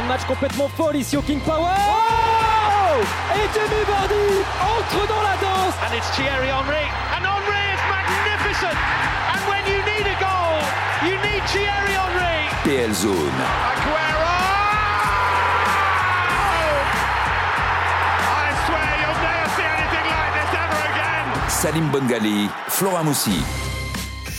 fin de match complètement folle ici au King Power. Oh Et Jamie Vardy entre dans la danse. And it's Thierry Henry. And Henry is magnificent. And when you need a goal, you need Thierry Henry. PL Zone. Aguero! I swear you'll never see anything like this ever again. Salim Bongali, Flora Moussi.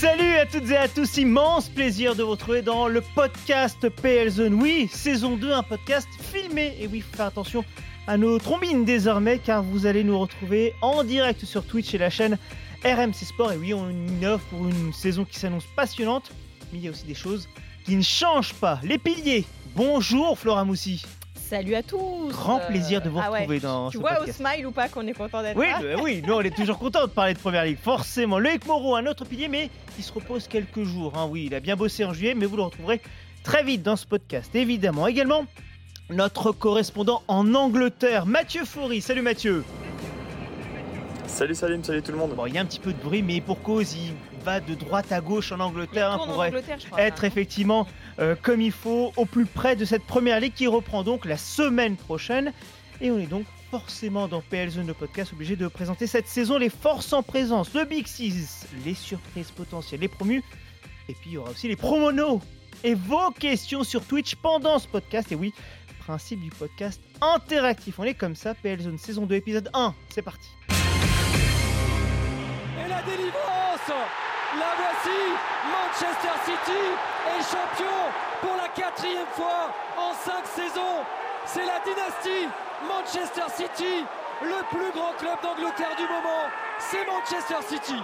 Salut à toutes et à tous, immense plaisir de vous retrouver dans le podcast PL Zone. Oui, saison 2, un podcast filmé. Et oui, il faut faire attention à nos trombines désormais, car vous allez nous retrouver en direct sur Twitch et la chaîne RMC Sport. Et oui, on innove pour une saison qui s'annonce passionnante, mais il y a aussi des choses qui ne changent pas. Les piliers, bonjour Flora Moussi. Salut à tous Grand plaisir de vous Ah ouais. retrouver dans Tu ce vois podcast. au smile ou pas qu'on est content d'être Oui, là euh, oui, nous on est toujours content de parler de Première Ligue, forcément. Loïc Moreau, un autre pilier, mais qui se repose quelques jours. hein. Oui, il a bien bossé en juillet, mais vous le retrouverez très vite dans ce podcast, évidemment. Également, notre correspondant en Angleterre, Mathieu Foury. Salut Mathieu. Salut Salim, salut tout le monde. Bon, il y a un petit peu de bruit, mais pour cause, il va de droite à gauche en Angleterre hein, en pour Angleterre, je crois. être effectivement euh, comme il faut au plus près de cette première ligue qui reprend donc la semaine prochaine. Et on est donc forcément dans PL Zone de podcast obligé de présenter cette saison les forces en présence, le Big Six, les surprises potentielles, les promus. Et puis il y aura aussi les promonos et vos questions sur Twitch pendant ce podcast. Et oui, principe du podcast interactif. On est comme ça, PL Zone saison 2 épisode 1. C'est parti. Et la délivrance La voici Manchester City est champion pour la quatrième fois en cinq saisons. C'est la dynastie Manchester City, le plus grand club d'Angleterre du moment. C'est Manchester City.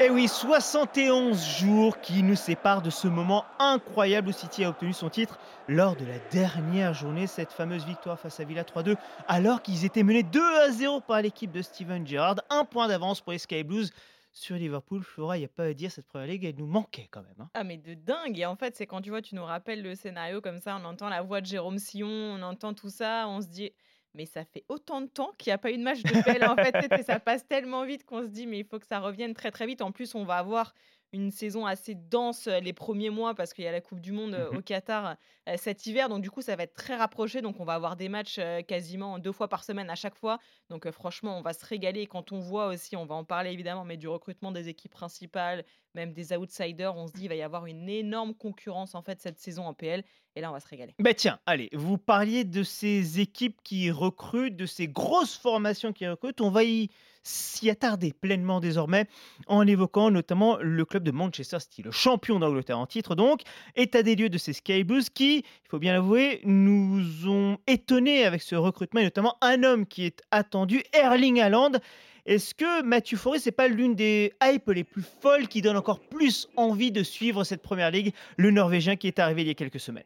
Et Eh oui, 71 jours qui nous séparent de ce moment incroyable où City a obtenu son titre lors de la dernière journée, cette fameuse victoire face à Villa 3-2, alors qu'ils étaient menés 2 à 0 par l'équipe de Steven Gerrard. Un point d'avance pour les Sky Blues sur Liverpool. Flora, il n'y a pas à dire, cette première ligue, elle nous manquait quand même. hein. Ah mais de dingue Et en fait, c'est quand tu vois, tu nous rappelles le scénario comme ça, on entend la voix de Jérôme Sillon, on entend tout ça, on se dit... Mais ça fait autant de temps qu'il n'y a pas eu de match de PL en fait, sais, ça passe tellement vite qu'on se dit mais il faut que ça revienne très très vite. En plus, on va avoir une saison assez dense euh, les premiers mois parce qu'il y a la Coupe du Monde euh, au Qatar euh, cet hiver. Donc du coup, ça va être très rapproché. Donc on va avoir des matchs quasiment deux fois par semaine à chaque fois. Donc franchement, on va se régaler. Et quand on voit aussi, on va en parler évidemment, mais du recrutement des équipes principales, même des outsiders, on se dit il va y avoir une énorme concurrence en fait cette saison en PL. Et là, on va se régaler. Bah tiens, allez, vous parliez de ces équipes qui recrutent, de ces grosses formations qui recrutent. On va y s'y attarder pleinement désormais en évoquant notamment le club de Manchester City, le champion d'Angleterre en titre donc, état des lieux de ces Sky Blues qui, il faut bien l'avouer, nous ont étonnés avec ce recrutement et notamment un homme qui est attendu, Erling Haaland. Est-ce que Mathieu Fauré, c'est pas l'une des hypes les plus folles qui donne encore plus envie de suivre cette première ligue, le Norvégien qui est arrivé il y a quelques semaines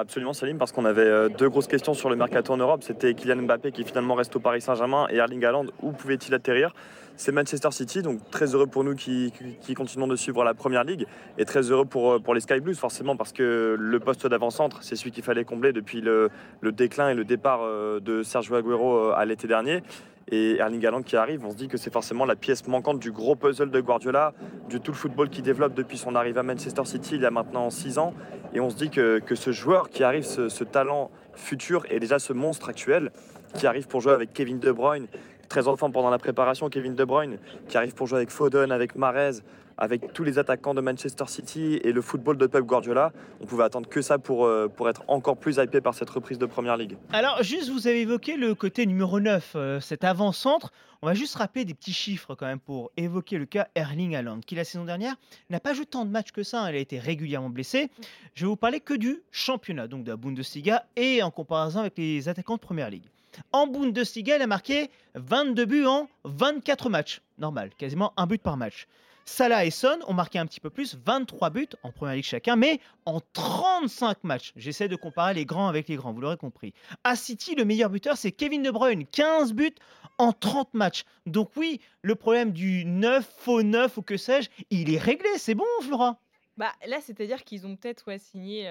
absolument Salim, parce qu'on avait euh, deux grosses questions sur le mercato en Europe. C'était Kylian Mbappé qui finalement reste au Paris Saint-Germain et Erling Haaland, où pouvait-il atterrir? C'est Manchester City, donc très heureux pour nous qui, continuons de suivre la Première Ligue et très heureux pour, euh, pour les Sky Blues forcément parce que le poste d'avant-centre, c'est celui qu'il fallait combler depuis le, le déclin et le départ euh, de Sergio Aguero euh, à l'été dernier. Et Erling Haaland qui arrive, on se dit que c'est forcément la pièce manquante du gros puzzle de Guardiola, du tout le football qu'il développe depuis son arrivée à Manchester City il y a maintenant 6 ans. Et on se dit que, que ce joueur qui arrive, ce, ce talent futur et déjà ce monstre actuel, qui arrive pour jouer avec Kevin De Bruyne, très enfant pendant la préparation, Kevin De Bruyne, qui arrive pour jouer avec Foden, avec Mahrez, avec tous les attaquants de Manchester City et le football de Pep Guardiola, on pouvait attendre que ça pour, euh, pour être encore plus hypé par cette reprise de Première Ligue. Alors, juste, vous avez évoqué le côté numéro 9, euh, cet avant-centre. On va juste rappeler des petits chiffres quand même pour évoquer le cas Erling Haaland, qui la saison dernière n'a pas joué tant de matchs que ça. hein, Elle a été régulièrement blessée. Je vais vous parler que du championnat, donc de la Bundesliga, et en comparaison avec les attaquants de Première Ligue. En Bundesliga, elle a marqué 22 buts en 24 matchs. Normal, quasiment un but par match. Salah et Son ont marqué un petit peu plus, 23 buts en première ligue chacun, mais en 35 matchs. J'essaie de comparer les grands avec les grands, vous l'aurez compris. À City, le meilleur buteur, c'est Kevin De Bruyne, 15 buts en 30 matchs. Donc oui, le problème du 9, faux 9 ou que sais-je, il est réglé, c'est bon, Flora Bah, là, c'est-à-dire qu'ils ont peut-être ouais, signé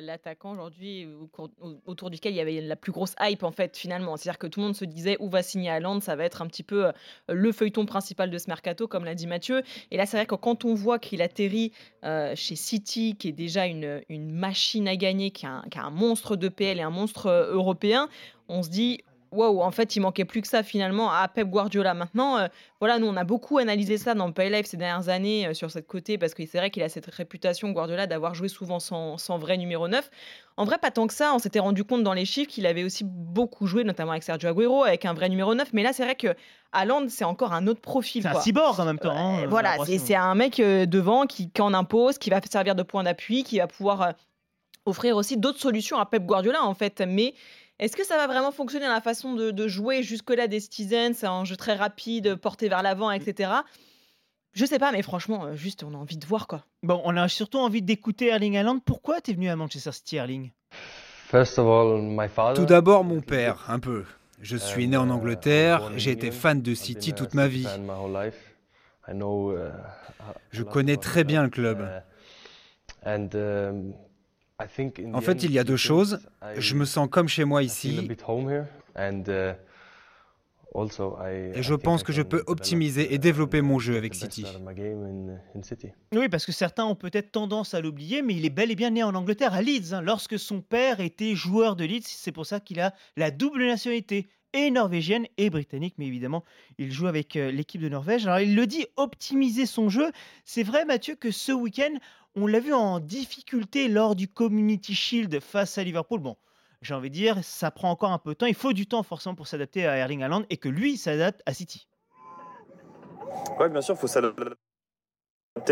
l'attaquant aujourd'hui autour duquel il y avait la plus grosse hype en fait finalement. C'est-à-dire que tout le monde se disait où va signer Haaland, ça va être un petit peu le feuilleton principal de ce mercato, comme l'a dit Mathieu. Et là, c'est vrai que quand on voit qu'il atterrit chez City, qui est déjà une, machine à gagner, qui a, un, un monstre de PL et un monstre européen, on se dit Waouh, en fait, il manquait plus que ça finalement à Pep Guardiola. Maintenant, euh, voilà, nous, on a beaucoup analysé ça dans Pay Life ces dernières années euh, sur cette côté parce que c'est vrai qu'il a cette réputation, Guardiola, d'avoir joué souvent sans, sans vrai numéro 9. En vrai, pas tant que ça. On s'était rendu compte dans les chiffres qu'il avait aussi beaucoup joué, notamment avec Sergio Agüero, avec un vrai numéro 9. Mais là, c'est vrai que Haaland, c'est encore un autre profil. C'est un cyborg en même temps. hein, voilà, c'est un mec euh, devant qui, qui en impose, qui va servir de point d'appui, qui va pouvoir offrir aussi d'autres solutions à Pep Guardiola en fait. Mais est-ce que ça va vraiment fonctionner dans la façon de, de jouer jusque-là des Citizens, un jeu très rapide, porté vers l'avant, etc. Je sais pas, mais franchement, euh, juste on a envie de voir quoi. Bon, on a surtout envie d'écouter Erling Haaland. Pourquoi t'es venu à Manchester City, Erling? Tout d'abord, mon père, un peu. Je suis né en Angleterre, j'ai été fan de City toute ma vie. Je connais très bien le club. En fait, il y a deux choses. Je me sens comme chez moi ici et je pense que je peux optimiser et développer mon jeu avec City. Oui, parce que certains ont peut-être tendance à l'oublier, mais il est bel et bien né en Angleterre, à Leeds, hein, lorsque son père était joueur de Leeds. C'est pour ça qu'il a la double nationalité, et norvégienne et britannique, mais évidemment, il joue avec euh, l'équipe de Norvège. Alors, il le dit, optimiser son jeu. C'est vrai, Mathieu, que ce week-end, on l'a vu en difficulté lors du Community Shield face à Liverpool. Bon, j'ai envie de dire, ça prend encore un peu de temps. Il faut du temps forcément pour s'adapter à Erling Haaland et que lui s'adapte à City. Ouais, bien sûr, il faut s'adapter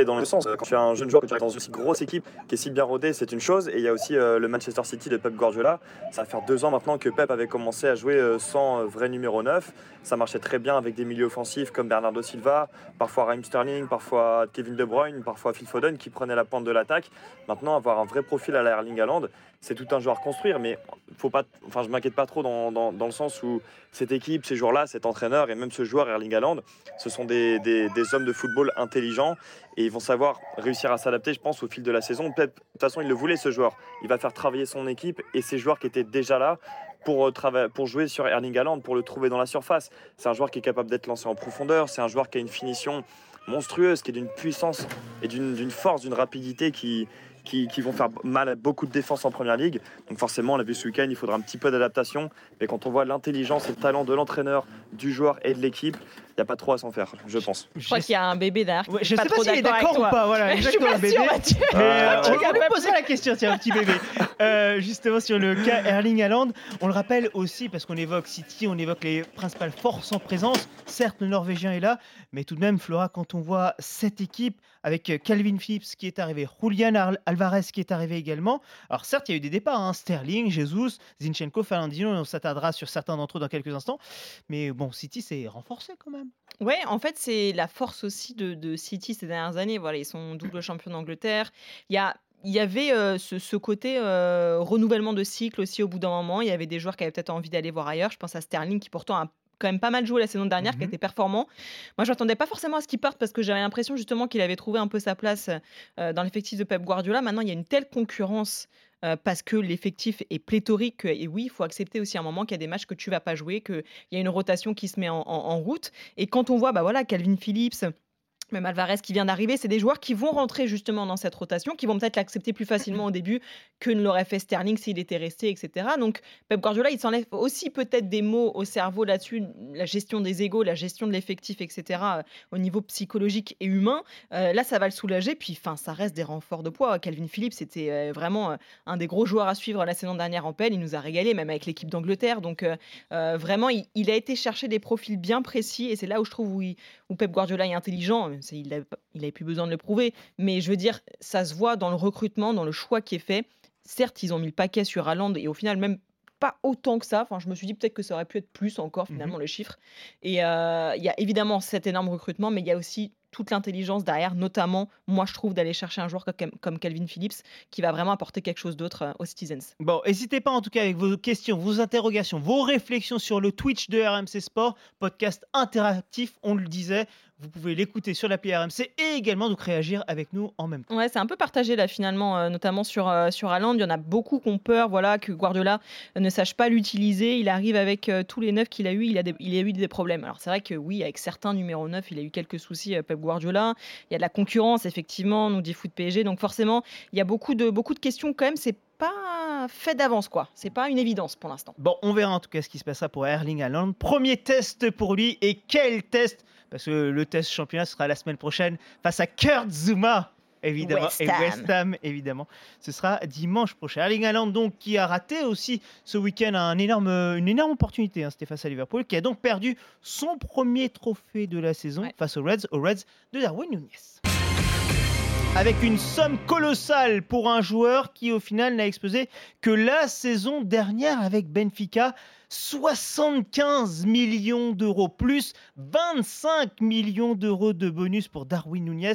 dans le sens. Quand tu as un jeune joueur que tu as dans une si grosse équipe qui est si bien rodée, c'est une chose. Et il y a aussi euh, le Manchester City de Pep Guardiola. Ça va faire deux ans maintenant que Pep avait commencé à jouer euh, sans euh, vrai numéro 9. Ça marchait très bien avec des milieux offensifs comme Bernardo Silva, parfois Raheem Sterling, parfois Kevin De Bruyne, parfois Phil Foden qui prenait la pointe de l'attaque. Maintenant, avoir un vrai profil à la Erling Haaland, c'est tout un joueur à construire. Mais faut pas, enfin, je m'inquiète pas trop dans, dans- dans le sens où cette équipe, ces joueurs-là, cet entraîneur et même ce joueur Erling Haaland, ce sont des, des- des hommes de football intelligents et ils vont savoir réussir à s'adapter, je pense, au fil de la saison. De toute façon, il le voulait, ce joueur. Il va faire travailler son équipe et ces joueurs qui étaient déjà là pour, euh, pour jouer sur Erling Haaland, pour le trouver dans la surface. C'est un joueur qui est capable d'être lancé en profondeur, c'est un joueur qui a une finition monstrueuse, qui est d'une puissance et d'une force, d'une rapidité qui, qui, vont faire mal à beaucoup de défenses en première ligue. Donc forcément, on l'a vu ce week-end, il faudra un petit peu d'adaptation. Mais quand on voit l'intelligence et le talent de l'entraîneur, du joueur et de l'équipe, n'y a pas trop à s'en faire, je pense. Je crois qu'il y a un bébé derrière. Ouais, est je pas sais pas trop s'il est avec d'accord ou pas. Voilà, Je suis exactement, pas bébé. Mathieu. Mais euh, on va lui poser la question, tiens, un petit bébé. Euh, justement, sur le cas Erling Haaland, on le rappelle aussi parce qu'on évoque City, on évoque les principales forces en présence. Certes, le Norvégien est là, mais tout de même, Flora, quand on voit cette équipe avec Calvin Phillips qui est arrivé, Julian Al- Alvarez qui est arrivé également. Alors, certes, il y a eu des départs hein, Sterling, Jesus, Zinchenko, Fernandinho, on s'attardera sur certains d'entre eux dans quelques instants. Mais bon, City s'est renforcé quand même. Ouais, en fait, c'est la force aussi de, de City ces dernières années. Voilà, ils sont double champion d'Angleterre. Il y a. Il y avait euh, ce, ce côté euh, renouvellement de cycle aussi au bout d'un moment. Il y avait des joueurs qui avaient peut-être envie d'aller voir ailleurs. Je pense à Sterling qui pourtant a quand même pas mal joué la saison dernière, qui Mhm. était performant. Moi, je m'attendais pas forcément à ce qu'il parte parce que j'avais l'impression justement qu'il avait trouvé un peu sa place euh, dans l'effectif de Pep Guardiola. Maintenant, il y a une telle concurrence parce que l'effectif est pléthorique. que- Et oui, il faut accepter aussi à un moment qu'il y a des matchs que tu vas pas jouer, qu'il y a une rotation qui se met en, en- en route. Et quand on voit, bah voilà, Calvin Phillips. Même Alvarez qui vient d'arriver, c'est des joueurs qui vont rentrer justement dans cette rotation, qui vont peut-être l'accepter plus facilement au début que ne l'aurait fait Sterling s'il était resté, etc. Donc Pep Guardiola, il s'enlève aussi peut-être des mots au cerveau là-dessus, la gestion des égaux, la gestion de l'effectif, etc. euh, au niveau psychologique et humain. Euh, là, ça va le soulager. Puis, enfin, ça reste des renforts de poids. Calvin Phillips, c'était euh, vraiment un des gros joueurs à suivre la saison dernière en pelle. Il nous a régalé, même avec l'équipe d'Angleterre. Donc, vraiment, il, a été chercher des profils bien précis. Et c'est là où je trouve où, où Pep Guardiola est intelligent. Il n'avait plus besoin de le prouver. Mais je veux dire, ça se voit dans le recrutement, dans le choix qui est fait. Certes, ils ont mis le paquet sur Haaland et au final, même pas autant que ça. Enfin, je me suis dit peut-être que ça aurait pu être plus encore, finalement, le chiffre. Et euh, il y a évidemment cet énorme recrutement, mais il y a aussi toute l'intelligence derrière, notamment, moi, je trouve, d'aller chercher un joueur comme, comme Calvin Phillips qui va vraiment apporter quelque chose d'autre euh, aux Citizens. Bon, n'hésitez pas en tout cas avec vos questions, vos interrogations, vos réflexions sur le Twitch de RMC Sport, podcast interactif, on le disait. Vous pouvez l'écouter sur l'appli RMC et également donc réagir avec nous en même temps. Ouais, c'est un peu partagé là finalement, euh, notamment sur, euh, sur. Il y en a beaucoup qui ont peur voilà, que Guardiola ne sache pas l'utiliser. Il arrive avec euh, tous les neufs qu'il a eu, il a, il a eu des problèmes. Alors c'est vrai que oui, avec certains numéros 9, il a eu quelques soucis, Pep Guardiola. Il y a de la concurrence, effectivement, nous dit Foot PSG. Donc forcément, il y a beaucoup de, beaucoup de questions quand même. C'est pas fait d'avance, quoi. C'est pas une évidence pour l'instant. Bon, on verra en tout cas ce qui se passera pour Erling Haaland. Premier test pour lui, et quel test? Parce que le test championnat sera la semaine prochaine face à Kurt Zuma. Évidemment, et West Ham, évidemment. Ce sera dimanche prochain. Erling Haaland, donc, qui a raté aussi ce week-end un énorme, une énorme opportunité, hein, c'était face à Liverpool, qui a donc perdu son premier trophée de la saison Ouais. face aux Reds, aux Reds de Darwin Nunez avec une somme colossale pour un joueur qui au final n'a explosé que la saison dernière avec Benfica. 75 millions d'euros plus 25 millions d'euros de bonus pour Darwin Nunez,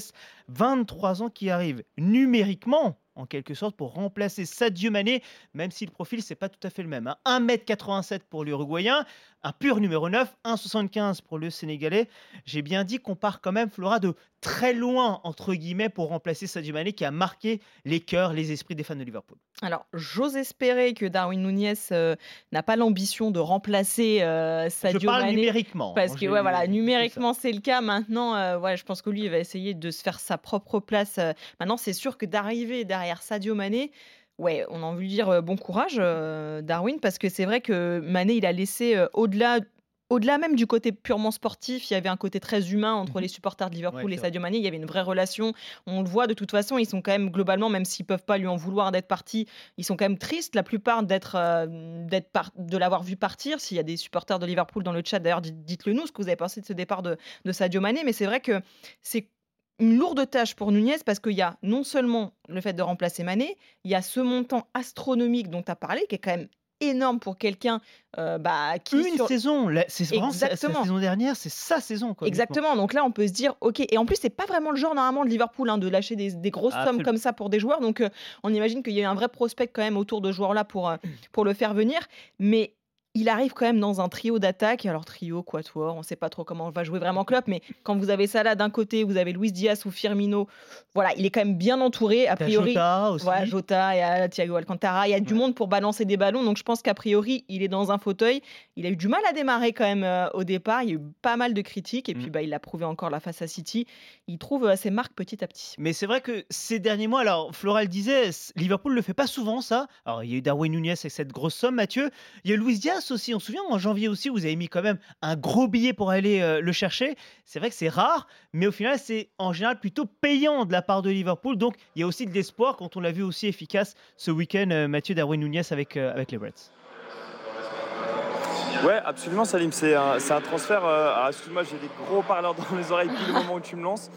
23 ans qui arrive numériquement en quelque sorte pour remplacer Sadio Mané, même si le profil c'est pas tout à fait le même. hein. 1m87 pour l'Uruguayen, un pur numéro 9, 1,75 pour le Sénégalais. J'ai bien dit qu'on part quand même, Flora, de très loin, entre guillemets, pour remplacer Sadio Mané qui a marqué les cœurs, les esprits des fans de Liverpool. Alors, j'ose espérer que Darwin Nunez euh, n'a pas l'ambition de remplacer euh, Sadio Je parle Mané. numériquement. Parce hein, que ouais, voilà, numériquement c'est le cas. Maintenant, euh, ouais, je pense que lui, il va essayer de se faire sa propre place. Maintenant, c'est sûr que d'arriver derrière Sadio Mané, ouais, on a envie de dire euh, bon courage, euh, Darwin, parce que c'est vrai que Mané, il a laissé euh, au-delà. Au-delà même du côté purement sportif, il y avait un côté très humain entre Mhm. les supporters de Liverpool Ouais, et Sadio Mané. Il y avait une vraie relation. On le voit de toute façon, ils sont quand même globalement, même s'ils peuvent pas lui en vouloir d'être parti, ils sont quand même tristes, la plupart, d'être, euh, d'être par- de l'avoir vu partir. S'il y a des supporters de Liverpool dans le chat, d'ailleurs, dites- dites-le nous, ce que vous avez pensé de ce départ de, de Sadio Mané. Mais c'est vrai que c'est une lourde tâche pour Nunez parce qu'il y a non seulement le fait de remplacer Mané, il y a ce montant astronomique dont tu as parlé, qui est quand même énorme pour quelqu'un euh, bah, qui... Une sur- saison, la- c'est vraiment sa, sa Exactement. saison dernière, c'est sa saison. Quoi. Exactement. Donc là, on peut se dire, ok. Et en plus, c'est pas vraiment le genre normalement de Liverpool hein, de lâcher des, des grosses sommes Absolument. comme ça pour des joueurs. Donc, euh, on imagine qu'il y a eu un vrai prospect quand même autour de ce joueur-là pour euh, pour le faire venir. Mais il arrive quand même dans un trio d'attaque. Alors trio, quatuor, on sait pas trop comment va jouer vraiment Klopp. Mais quand vous avez ça là d'un côté, vous avez Luis Diaz ou Firmino. Voilà, il est quand même bien entouré. A priori, Jota aussi. voilà, Jota et à Thiago Alcantara, il y a du Ouais. monde pour balancer des ballons, donc je pense qu'a priori, il est dans un fauteuil. Il a eu du mal à démarrer quand même euh, au départ, il y a eu pas mal de critiques, et puis Mm. bah, il l'a prouvé encore là face à City. Il trouve euh, ses marques petit à petit. Mais c'est vrai que ces derniers mois, alors Floral disait, Liverpool le fait pas souvent ça. Alors il y a eu Darwin Nunez avec cette grosse somme, Mathieu. Il y a Luis Diaz aussi. On se souvient en janvier aussi, vous avez mis quand même un gros billet pour aller euh, le chercher. C'est vrai que c'est rare, mais au final c'est en général plutôt payant de la part de Liverpool. Donc il y a aussi de l'espoir quand on l'a vu aussi efficace ce week-end, euh, Mathieu Darwin Nunez avec euh, avec les Reds. Ouais, absolument, Salim. C'est un, un transfert. euh, alors, excuse-moi, j'ai des gros parleurs dans les oreilles pile au moment où tu me lances.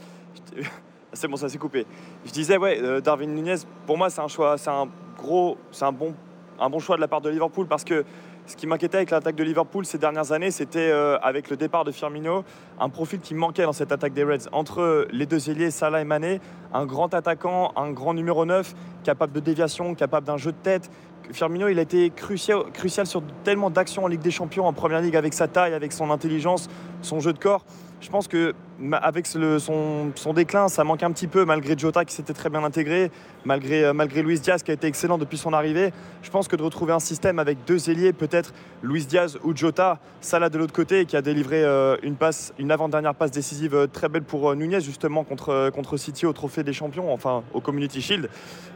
Te- C'est bon, ça s'est coupé. Je disais, ouais, Darwin Nunez, pour moi, c'est un choix, c'est un gros, c'est un bon, un bon choix de la part de Liverpool parce que ce qui m'inquiétait avec l'attaque de Liverpool ces dernières années, c'était euh, avec le départ de Firmino, un profil qui manquait dans cette attaque des Reds. Entre les deux ailiers, Salah et Mané, un grand attaquant, un grand numéro 9, capable de déviation, capable d'un jeu de tête. Firmino, il a été crucial, crucial sur tellement d'actions en Ligue des Champions, en Première Ligue, avec sa taille, avec son intelligence, son jeu de corps. Je pense que avec son, déclin, ça manque un petit peu, malgré Jota qui s'était très bien intégré, malgré, euh, malgré Luis Diaz qui a été excellent depuis son arrivée. Je pense que de retrouver un système avec deux ailiers, peut-être Luis Diaz ou Jota, Salah de l'autre côté, qui a délivré euh, une une avant-dernière passe décisive euh, très belle pour Nunez, justement contre, contre City au Trophée des Champions, enfin au Community Shield.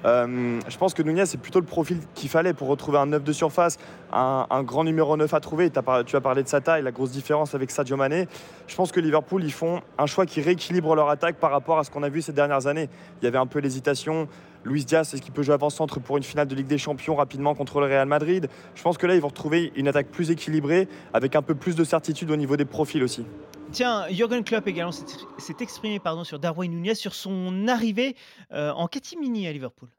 Je pense que Nunez, c'est plutôt le profil qu'il fallait pour retrouver un 9 de surface, un, grand numéro 9 à trouver. Tu as parlé de sa taille, la grosse différence avec Sadio Mané. Je pense que Liverpool, ils font un choix qui rééquilibre leur attaque par rapport à ce qu'on a vu ces dernières années. Il y avait un peu l'hésitation. Luis Diaz, est-ce qu'il peut jouer avant-centre pour une finale de Ligue des Champions rapidement contre le Real Madrid? Je pense que là, ils vont retrouver une attaque plus équilibrée, avec un peu plus de certitude au niveau des profils aussi. Tiens, Jürgen Klopp également s'est exprimé pardon, sur Darwin Nunez, sur son arrivée euh, en catimini à Liverpool.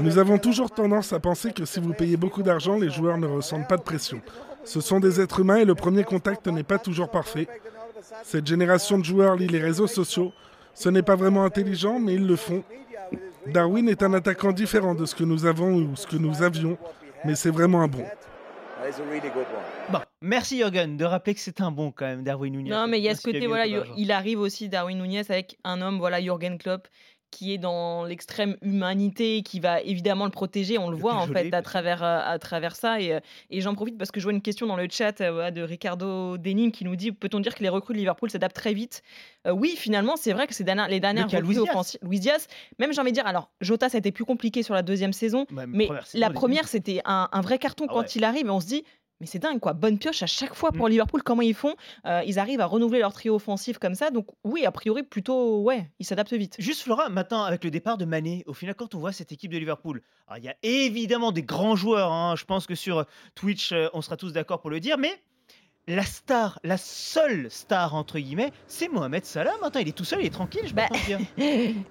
Nous avons toujours tendance à penser que si vous payez beaucoup d'argent, les joueurs ne ressentent pas de pression. Ce sont des êtres humains et le premier contact n'est pas toujours parfait. Cette génération de joueurs lit les réseaux sociaux. Ce n'est pas vraiment intelligent, mais ils le font. Darwin est un attaquant différent de ce que nous avons ou ce que nous avions, mais c'est vraiment un bon. Bon, merci Jürgen de rappeler que c'est un bon quand même, Darwin Nunez. Non, mais il y a ce côté, voilà, il arrive aussi, Darwin Nunez, avec un homme, voilà, Jürgen Klopp, qui est dans l'extrême humanité, qui va évidemment le protéger. On le, voit en fait à travers, euh, à travers ça. Et, euh, et j'en profite parce que je vois une question dans le chat euh, de Ricardo Denim qui nous dit Peut-on dire que les recrues de Liverpool s'adaptent très vite? Euh, Oui, finalement, c'est vrai que ces dernières, les dernières recrues offensives. Luis Diaz, même j'ai envie de dire, alors Jota, ça a été plus compliqué sur la deuxième saison, mais première saison, la première, c'était un, un vrai carton Ah quand ouais. il arrive et on se dit. Mais c'est dingue, quoi. Bonne pioche à chaque fois pour Mm. Liverpool. Comment ils font Euh, Ils arrivent à renouveler leur trio offensif comme ça. Donc, oui, a priori, plutôt, ouais, ils s'adaptent vite. Juste Flora, maintenant avec le départ de Mané, au final quand on voit cette équipe de Liverpool, alors, il y a évidemment des grands joueurs, hein, je pense que sur Twitch euh, on sera tous d'accord pour le dire, mais la star, la seule star entre guillemets, c'est Mohamed Salah. Maintenant il est tout seul, il est tranquille, je Bah.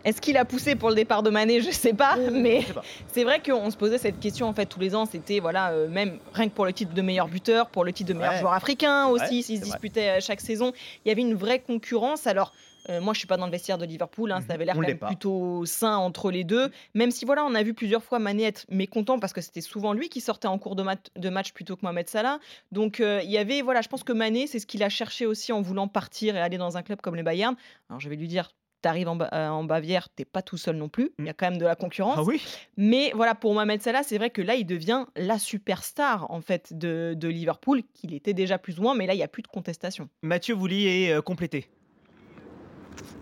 Est-ce qu'il a poussé pour le départ de Mané? Je sais pas, mais sais pas. c'est vrai qu'on se posait cette question en fait tous les ans. C'était voilà, euh, même rien que pour le titre de meilleur buteur, pour le titre de meilleur Ouais. joueur africain aussi, s'ils se disputaient euh, chaque saison. Il y avait une vraie concurrence. Alors. Euh, moi, je suis pas dans le vestiaire de Liverpool. hein, Mhm, ça avait l'air quand même plutôt sain entre les deux. Même si, voilà, on a vu plusieurs fois Mané être mécontent parce que c'était souvent lui qui sortait en cours de, mat- de match plutôt que Mohamed Salah. Donc, euh, il y avait, voilà, je pense que Mané, c'est ce qu'il a cherché aussi en voulant partir et aller dans un club comme le Bayern. Alors, je vais lui dire, t'arrives en, Ba- euh, en Bavière, t'es pas tout seul non plus. Il y a quand même de la concurrence. Ah oui Mais voilà, pour Mohamed Salah, c'est vrai que là, il devient la superstar en fait de, de Liverpool, qu'il était déjà plus ou moins, mais là, il n'y a plus de contestation. Mathieu, vous euh, compléter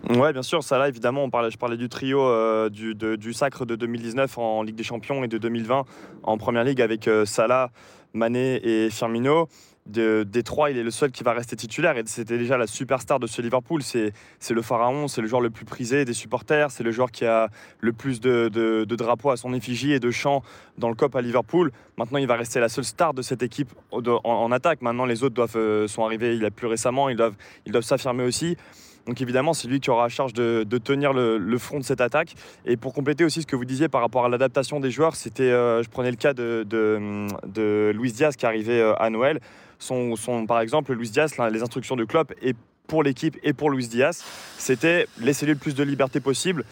Ouais, bien sûr, ça là, évidemment, on parlait, je parlais du trio euh, du, sacre de 2019 en Ligue des Champions et de 2020 en Première Ligue avec euh, Salah, Mané et Firmino. De- des trois, il est le seul qui va rester titulaire et c'était déjà la superstar de ce Liverpool. C'est le pharaon, c'est le joueur le plus prisé des supporters, c'est le joueur qui a le plus de, drapeaux à son effigie et de chants dans le COP à Liverpool. Maintenant, il va rester la seule star de cette équipe en, attaque. Maintenant, les autres euh, sont arrivés il y a plus récemment, ils doivent s'affirmer aussi. Donc évidemment, c'est lui qui aura à charge de, tenir le, front de cette attaque. Et pour compléter aussi ce que vous disiez par rapport à l'adaptation des joueurs, c'était, euh, je prenais le cas de, Luis Diaz qui arrivait euh, à Noël. Son, par exemple, Luis Diaz, les instructions de Klopp et pour l'équipe et pour Luis Diaz, c'était laissez-lui le plus de liberté possible.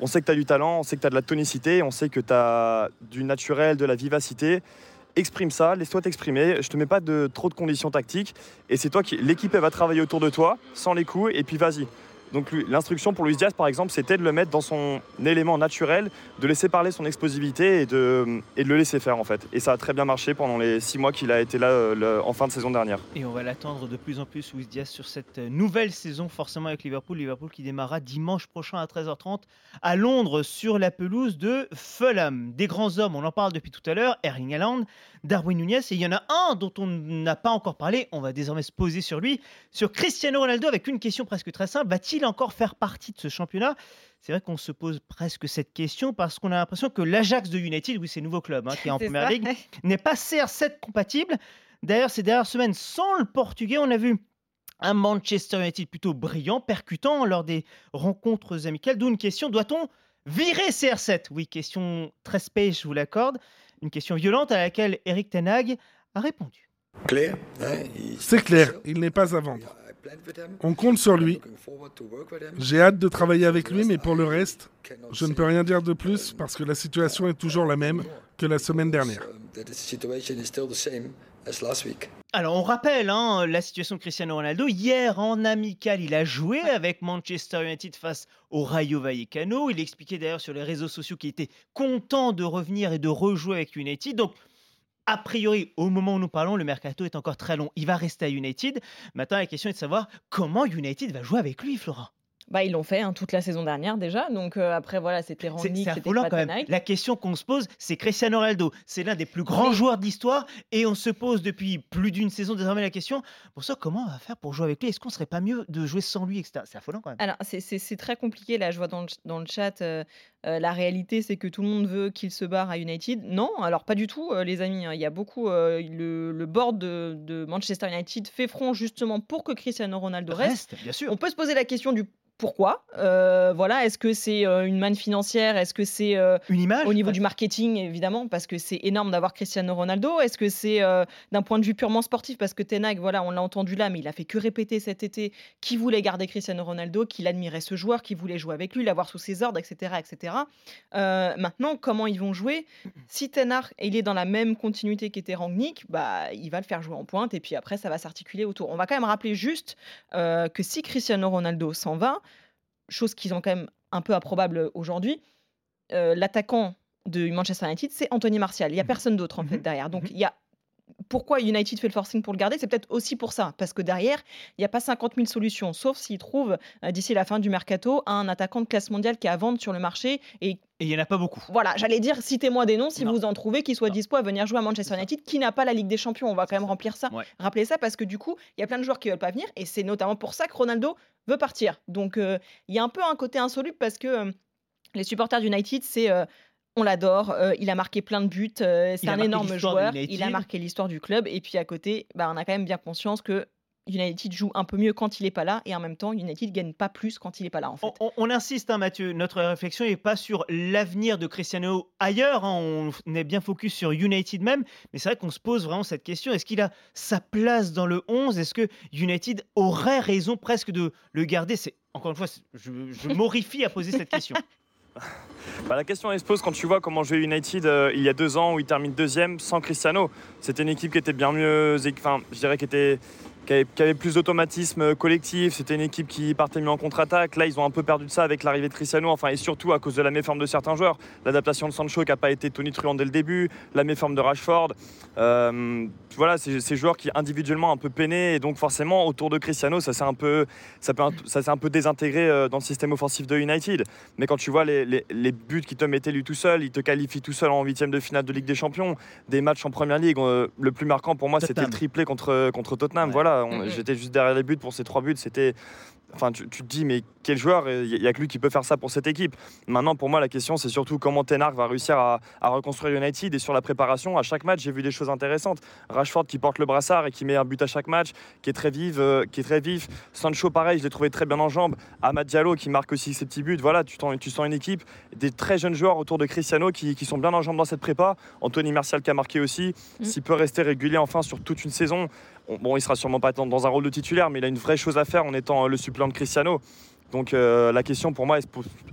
On sait que tu as du talent, on sait que tu as de la tonicité, on sait que tu as du naturel, de la vivacité. Exprime ça, laisse-toi t'exprimer. Je te mets pas de trop de conditions tactiques. Et c'est toi qui. L'équipe, va travailler autour de toi, sans les coups, et puis vas-y. Donc l'instruction pour Luis Diaz, par exemple, c'était de le mettre dans son élément naturel, de laisser parler son explosivité et de, de le laisser faire en fait. Et ça a très bien marché pendant les six mois qu'il a été là euh, en fin de saison dernière. Et on va l'attendre de plus en plus, Luis Diaz, sur cette euh, nouvelle saison, forcément avec Liverpool. Liverpool qui démarrera dimanche prochain à 13h30 à Londres sur la pelouse de Fulham. Des grands hommes, on en parle depuis tout à l'heure, Erling Haaland, Darwin Nunez, et il y en a un dont on n'a pas encore parlé, on va désormais se poser sur lui, sur Cristiano Ronaldo, avec une question presque très simple, va-t-il encore faire partie de ce championnat c'est vrai qu'on se pose presque cette question parce qu'on a l'impression que l'Ajax de United, oui c'est nouveau club hein, qui est en première ligue, n'est pas CR7 compatible. D'ailleurs, ces dernières semaines, sans le portugais, on a vu un Manchester United plutôt brillant, percutant lors des rencontres amicales. D'où une question doit-on virer CR7 Oui, question très space, je vous l'accorde. Une question violente à laquelle Eric Tenag a répondu. C'est clair, il n'est pas à vendre. On compte sur lui. J'ai hâte de travailler avec lui, mais pour le reste, je ne peux rien dire de plus parce que la situation est toujours la même que la semaine dernière. Alors, on rappelle hein, la situation de Cristiano Ronaldo. Hier, en amical, il a joué avec Manchester United face au Rayo Vallecano. Il expliquait d'ailleurs sur les réseaux sociaux qu'il était content de revenir et de rejouer avec United. Donc, a priori, au moment où nous parlons, le mercato est encore très long. Il va rester à United. Maintenant, la question est de savoir comment United va jouer avec lui, Flora. Bah, ils l'ont fait hein, toute la saison dernière déjà. Donc euh, après, voilà, c'était c'est c'était quand même. La question qu'on se pose, c'est Cristiano Ronaldo. C'est l'un des plus grands Mais- joueurs de l'histoire et on se pose depuis plus d'une saison désormais la question pour ça, comment on va faire pour jouer avec lui? Est-ce qu'on serait pas mieux de jouer sans lui etc. C'est affolant quand même. Alors, c'est- très compliqué. Là, je vois dans le, ch- dans le chat, euh, euh, la réalité, c'est que tout le monde veut qu'il se barre à United. Non, alors pas du tout, les amis. hein. Il y a beaucoup. le, le board de, de Manchester United fait front justement pour que Cristiano Ronaldo reste. Reste, bien sûr. On peut se poser la question du pourquoi euh, Voilà, est-ce que c'est euh, une manne financière Est-ce que c'est euh, une image au niveau du marketing évidemment parce que c'est énorme d'avoir Cristiano Ronaldo Est-ce que c'est d'un point de vue purement sportif parce que Tenag, voilà, on l'a entendu là, mais il a fait que répéter cet été qu'il voulait garder Cristiano Ronaldo, qu'il admirait ce joueur, qu'il voulait jouer avec lui, l'avoir sous ses ordres, etc., etc. maintenant, comment ils vont jouer? Si Tenag il est dans la même continuité qu'était Rangnick, bah il va le faire jouer en pointe et puis après ça va s'articuler autour. On va quand même rappeler juste que si Cristiano Ronaldo s'en va, chose qui sont quand même un peu improbable aujourd'hui, euh, l'attaquant de Manchester United, c'est Anthony Martial. Il n'y a mmh personne d'autre en fait mmh derrière. Donc mmh il y a pourquoi United fait le forcing pour le garder? C'est peut-être aussi pour ça, parce que derrière, il n'y a pas 50 000 solutions, sauf s'ils trouvent euh, d'ici la fin du mercato un attaquant de classe mondiale qui est à vendre sur le marché. Et il n'y en a pas beaucoup. Voilà, j'allais dire, citez-moi des noms si vous en trouvez qui soient dispo à venir jouer à Manchester United, qui n'a pas la Ligue des Champions. On va quand même remplir ça. Rappelez ça, parce que du coup, il y a plein de joueurs qui ne veulent pas venir, et c'est notamment pour ça que Ronaldo veut partir. Donc, euh, il y a un peu un côté insoluble parce que. Euh, les supporters d'United, c'est on l'adore, euh, il a marqué plein de buts, euh, c'est un énorme joueur, il a marqué l'histoire du club. Et puis à côté, bah, on a quand même bien conscience que United joue un peu mieux quand il n'est pas là et en même temps United gagne pas plus quand il n'est pas là en fait. On, insiste hein, Mathieu, notre réflexion n'est pas sur l'avenir de Cristiano ailleurs, hein. on est bien focus sur United même, mais c'est vrai qu'on se pose vraiment cette question, est-ce qu'il a sa place dans le 11 Est-ce que United aurait raison presque de le garder? C'est Encore une fois, je, je m'horrifie à poser cette question. Bah, la question elle se pose quand tu vois comment jouait United euh, il y a deux ans où il termine deuxième sans Cristiano. C'était une équipe qui était bien mieux, enfin je dirais qui était qui avait, plus d'automatisme collectif. C'était une équipe qui partait mieux en contre-attaque. Là, ils ont un peu perdu de ça avec l'arrivée de Cristiano, enfin, et surtout à cause de la méforme de certains joueurs. L'adaptation de Sancho qui n'a pas été tonitruante dès le début, la méforme de Rashford. Euh, voilà, c'est ces joueurs qui individuellement un peu peiné et donc forcément autour de Cristiano, ça s'est un peu, ça ça s'est un peu désintégré euh, dans le système offensif de United. Mais quand tu vois les, les, buts qu'il te mettait lui tout seul, il te qualifie tout seul en huitième de finale de Ligue des Champions, des matchs en Première Ligue. Euh, le plus marquant pour moi, c'était le triplé contre contre Tottenham. Voilà Mm, mm. j'étais juste derrière les buts pour ces trois buts. C'était, enfin, tu, te dis, mais quel joueur Il n'y a que lui qui peut faire ça pour cette équipe. Maintenant, pour moi, la question, c'est surtout comment Ten va réussir à, reconstruire United. Et sur la préparation, à chaque match, j'ai vu des choses intéressantes. Rashford qui porte le brassard et qui met un but à chaque match, qui est très vif, euh, qui est très vif. Sancho, pareil, je l'ai trouvé très bien en jambes. Amad Diallo qui marque aussi ses petits buts. Voilà, tu, tu sens une équipe, des très jeunes joueurs autour de Cristiano qui, sont bien en jambes dans cette prépa. Anthony Martial qui a marqué aussi. Mm. S'il peut rester régulier enfin sur toute une saison, bon, il sera sûrement pas dans un rôle de titulaire, mais il a une vraie chose à faire en étant le suppléant de Cristiano. Donc euh, la question pour moi,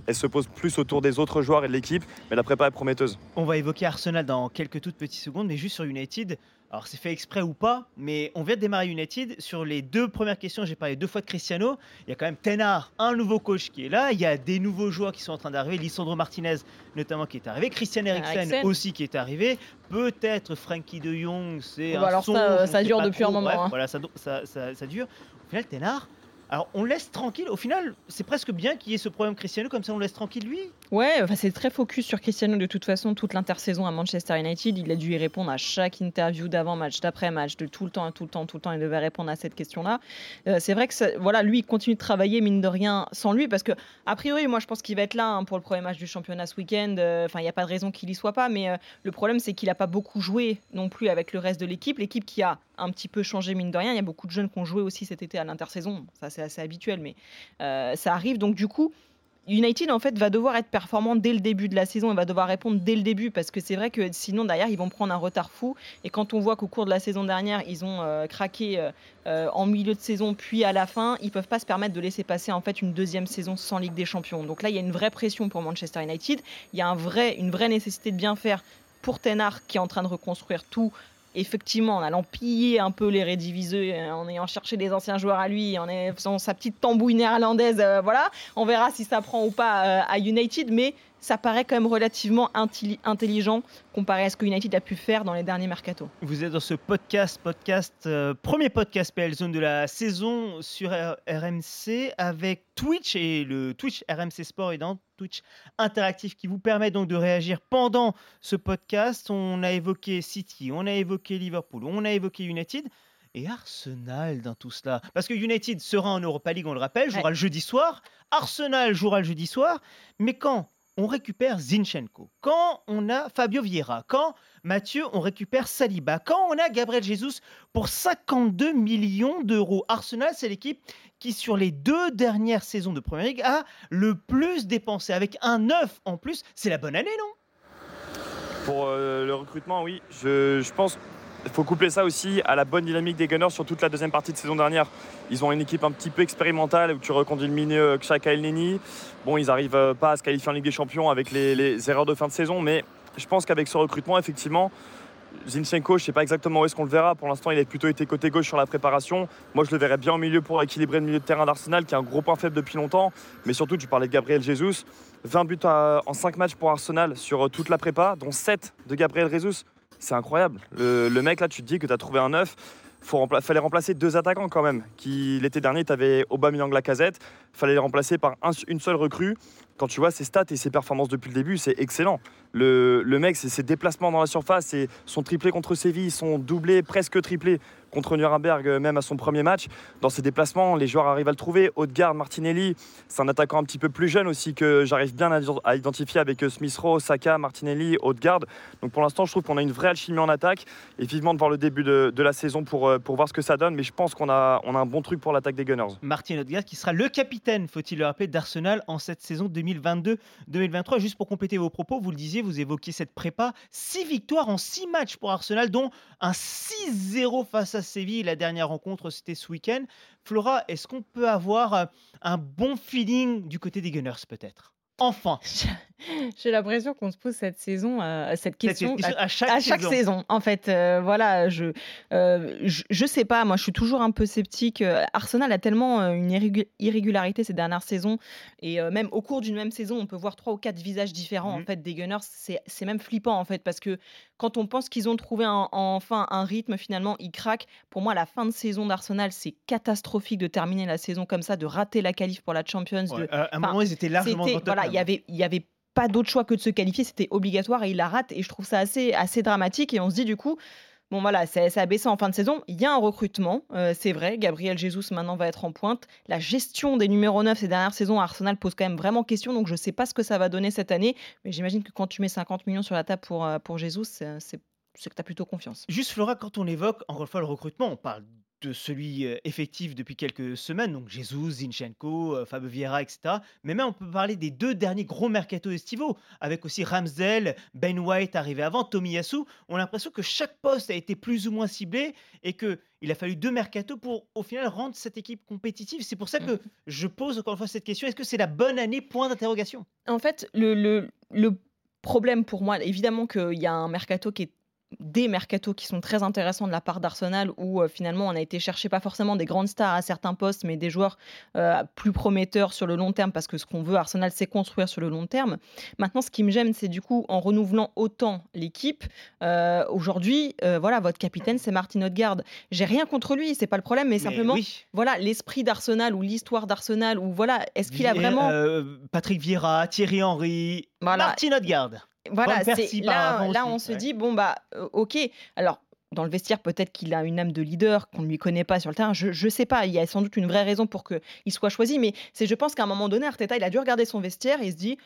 elle se, pose, plus autour des autres joueurs et de l'équipe, mais la prépa est prometteuse. On va évoquer Arsenal dans quelques toutes petites secondes, mais juste sur United. Alors c'est fait exprès ou pas, mais on vient de démarrer United. Sur les deux premières questions, j'ai parlé deux fois de Cristiano. Il y a quand même Tenard, un nouveau coach qui est là. Il y a des nouveaux joueurs qui sont en train d'arriver. Lisandro Martinez notamment qui est arrivé. Christian Eriksen aussi qui est arrivé. Peut-être Frankie de Jong, c'est un alors ça, ça dure depuis un moment. Hein. Voilà, ça, ça, ça, dure. Au final, Tenard, alors on laisse tranquille. Au final, c'est presque bien qu'il y ait ce problème Cristiano, comme ça on laisse tranquille lui. Ouais, enfin, c'est très focus sur Cristiano de toute façon, toute l'intersaison à Manchester United. Il a dû y répondre à chaque interview d'avant-match, d'après-match, de tout le temps, tout le temps, tout le temps. Il devait répondre à cette question-là. Euh, c'est vrai que voilà, lui, il continue de travailler, mine de rien, sans lui, parce que, a priori, moi je pense qu'il va être là hein, pour le premier match du championnat ce week-end. Euh, enfin, il n'y a pas de raison qu'il y soit pas, mais euh, le problème, c'est qu'il n'a pas beaucoup joué non plus avec le reste de l'équipe. L'équipe qui a un petit peu changé, mine de rien. Il y a beaucoup de jeunes qui ont joué aussi cet été à l'intersaison. Ça, c'est assez habituel, mais ça arrive. Donc, du coup, United en fait va devoir être performant dès le début de la saison et va devoir répondre dès le début parce que c'est vrai que sinon derrière ils vont prendre un retard fou. Et quand on voit qu'au cours de la saison dernière ils ont euh, craqué euh, euh, en milieu de saison puis à la fin ils peuvent pas se permettre de laisser passer en fait une deuxième saison sans Ligue des Champions. Donc là il y a une vraie pression pour Manchester United. Il y a un vrai, une vraie nécessité de bien faire pour Tenard qui est en train de reconstruire tout effectivement, en allant piller un peu les rédiviseux, euh, en ayant cherché des anciens joueurs à lui, en faisant sa petite tambouille néerlandaise, euh, voilà. On verra si ça prend ou pas euh, à United, mais ça paraît quand même relativement intelligent comparé à ce que United a pu faire dans les derniers mercato. Vous êtes dans ce podcast, podcast euh, premier podcast PL Zone de la saison sur RMC avec Twitch et le Twitch RMC Sport et dans Twitch interactif qui vous permet donc de réagir pendant ce podcast. On a évoqué City, on a évoqué Liverpool, on a évoqué United et Arsenal dans tout cela. Parce que United sera en Europa League, on le rappelle, jouera le jeudi soir. Arsenal jouera le jeudi soir. Mais quand on récupère Zinchenko, quand on a Fabio Vieira, quand Mathieu, on récupère Saliba, quand on a Gabriel Jesus pour 52 millions d'euros. Arsenal, c'est l'équipe qui, sur les deux dernières saisons de Première Ligue, a le plus dépensé. Avec un 9 en plus, c'est la bonne année, non? Pour euh, le recrutement, oui. Je pense il faut coupler ça aussi à la bonne dynamique des Gunners sur toute la deuxième partie de saison dernière. Ils ont une équipe un petit peu expérimentale où tu reconduis le mini Xhaka El Neni. Bon, ils n'arrivent euh, pas à se qualifier en Ligue des Champions avec les, erreurs de fin de saison, mais je pense qu'avec ce recrutement, effectivement, Zinchenko, je ne sais pas exactement où est-ce qu'on le verra. Pour l'instant, il a plutôt été côté gauche sur la préparation. Moi, je le verrais bien au milieu pour équilibrer le milieu de terrain d'Arsenal, qui est un gros point faible depuis longtemps. Mais surtout, tu parlais de Gabriel Jesus. 20 buts en 5 matchs pour Arsenal sur euh, toute la prépa, dont 7 de Gabriel Jesus. C'est incroyable. Le, mec, là, tu te dis que tu as trouvé un. Il fallait remplacer deux attaquants quand même. L'été dernier, tu avais Aubameyang Lacazette. Fallait les remplacer par une seule recrue. Quand tu vois ses stats et ses performances depuis le début, c'est excellent. Le, mec, c'est ses déplacements dans la surface, son triplé contre Séville, son doublé presque triplé contre Nuremberg, euh, même à son premier match. Dans ses déplacements, les joueurs arrivent à le trouver. Haute-garde, Martinelli, c'est un attaquant un petit peu plus jeune aussi que j'arrive bien à identifier avec euh, Smith Rowe, Saka, Martinelli, Haute-garde. Donc pour l'instant, je trouve qu'on a une vraie alchimie en attaque et vivement de voir le début de, la saison pour, euh, pour voir ce que ça donne. Mais je pense qu'on a, on a un bon truc pour l'attaque des Gunners. Martin Haute-garde qui sera le capitaine, faut-il le rappeler, d'Arsenal en cette saison 2022-2023. Juste pour compléter vos propos, vous le disiez, vous évoquiez cette prépa. Six victoires en six matchs pour Arsenal, dont un 6-0 face à Séville. La dernière rencontre, c'était ce week-end. Flora, est-ce qu'on peut avoir euh, un bon feeling du côté des Gunners peut-être? Enfin J'ai l'impression qu'on se pose cette saison, euh, cette question à, chaque, saison. En fait, euh, voilà, je, je, sais pas. Moi, je suis toujours un peu sceptique. Arsenal a tellement une irrégularité ces dernières saisons, et même au cours d'une même saison, on peut voir trois ou quatre visages différents en mmh fait des Gunners. C'est même flippant en fait parce que quand on pense qu'ils ont trouvé enfin un rythme, finalement, ils craquent. Pour moi, la fin de saison d'Arsenal, c'est catastrophique de terminer la saison comme ça, de rater la qualif pour la Champions. à un moment, ils étaient largement Voilà, il y avait, pas d'autre choix que de se qualifier, c'était obligatoire et il la rate. Et je trouve ça assez, assez dramatique. Et on se dit du coup, Bon voilà, ça, a baissé en fin de saison. Il y a un recrutement, euh, c'est vrai. Gabriel Jesus maintenant va être en pointe. La gestion des numéros 9 ces dernières saisons à Arsenal pose quand même vraiment question. Donc je ne sais pas ce que ça va donner cette année. Mais j'imagine que quand tu mets 50 millions sur la table pour, euh, pour Jesus, c'est que tu as plutôt confiance. Juste Flora, quand on évoque encore une fois le recrutement, on parle de celui effectif depuis quelques semaines, donc Jesus, Zinchenko, Fabio Vieira, etc. Mais même on peut parler des deux derniers gros mercato estivaux, avec aussi Ramsdale, Ben White arrivé avant, Tomiyasu. On a l'impression que chaque poste a été plus ou moins ciblé et que il a fallu deux mercato pour au final rendre cette équipe compétitive. C'est pour ça que mmh. je pose encore une fois cette question est-ce que c'est la bonne année? Point d'interrogation. En fait, le, le, le problème pour moi, évidemment qu'il y a un mercato qui est des mercatos qui sont très intéressants de la part d'Arsenal où euh, finalement on a été chercher pas forcément des grandes stars à certains postes mais des joueurs euh, plus prometteurs sur le long terme parce que ce qu'on veut Arsenal c'est construire sur le long terme. Maintenant ce qui me gêne c'est du coup en renouvelant autant l'équipe euh, aujourd'hui voilà votre capitaine c'est Martin Odegaard. J'ai rien contre lui, c'est pas le problème mais, simplement voilà l'esprit d'Arsenal ou l'histoire d'Arsenal ou voilà est-ce qu'il a vraiment Patrick Vieira, Thierry Henry, Martin Odegaard. Voilà, c'est là, là on se dit bon bah ok. Alors dans le vestiaire, peut-être qu'il a une âme de leader qu'on ne lui connaît pas sur le terrain. Je ne sais pas. Il y a sans doute une vraie raison pour qu'il soit choisi. Mais c'est, je pense qu'à un moment donné, Arteta, il a dû regarder son vestiaire et se dit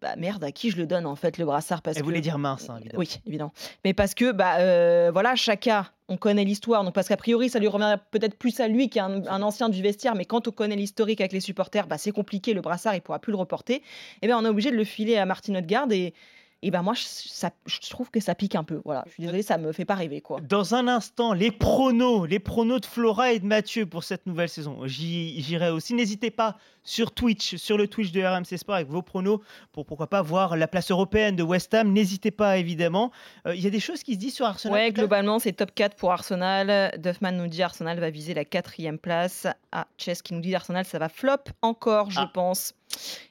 bah merde, à qui je le donne en fait le brassard parce Elle voulait dire mince, hein, évidemment. Oui, évidemment. Mais parce que bah voilà, Chaka, on connaît l'histoire, donc parce qu'a priori ça lui revient peut-être plus à lui qu'à un, ancien du vestiaire, mais quand on connaît l'historique avec les supporters, bah c'est compliqué, le brassard il pourra plus le reporter. Et eh bien on est obligé de le filer à Martin Odegaard et et ben moi, je, ça, je trouve que ça pique un peu. Voilà, je suis désolée, ça me fait pas rêver. Quoi. Dans un instant, les pronos, les pronos de Flora et de Mathieu pour cette nouvelle saison. J'irai aussi. N'hésitez pas sur Twitch, sur le Twitch de RMC Sport avec vos pronos pour pourquoi pas voir la place européenne de West Ham. N'hésitez pas, évidemment. Euh, il y a des choses qui se disent sur Arsenal. Ouais, globalement, c'est top 4 pour Arsenal. Duffman nous dit Arsenal va viser la quatrième place. Ah, Chess qui nous dit Arsenal, ça va flop encore, je ah. pense.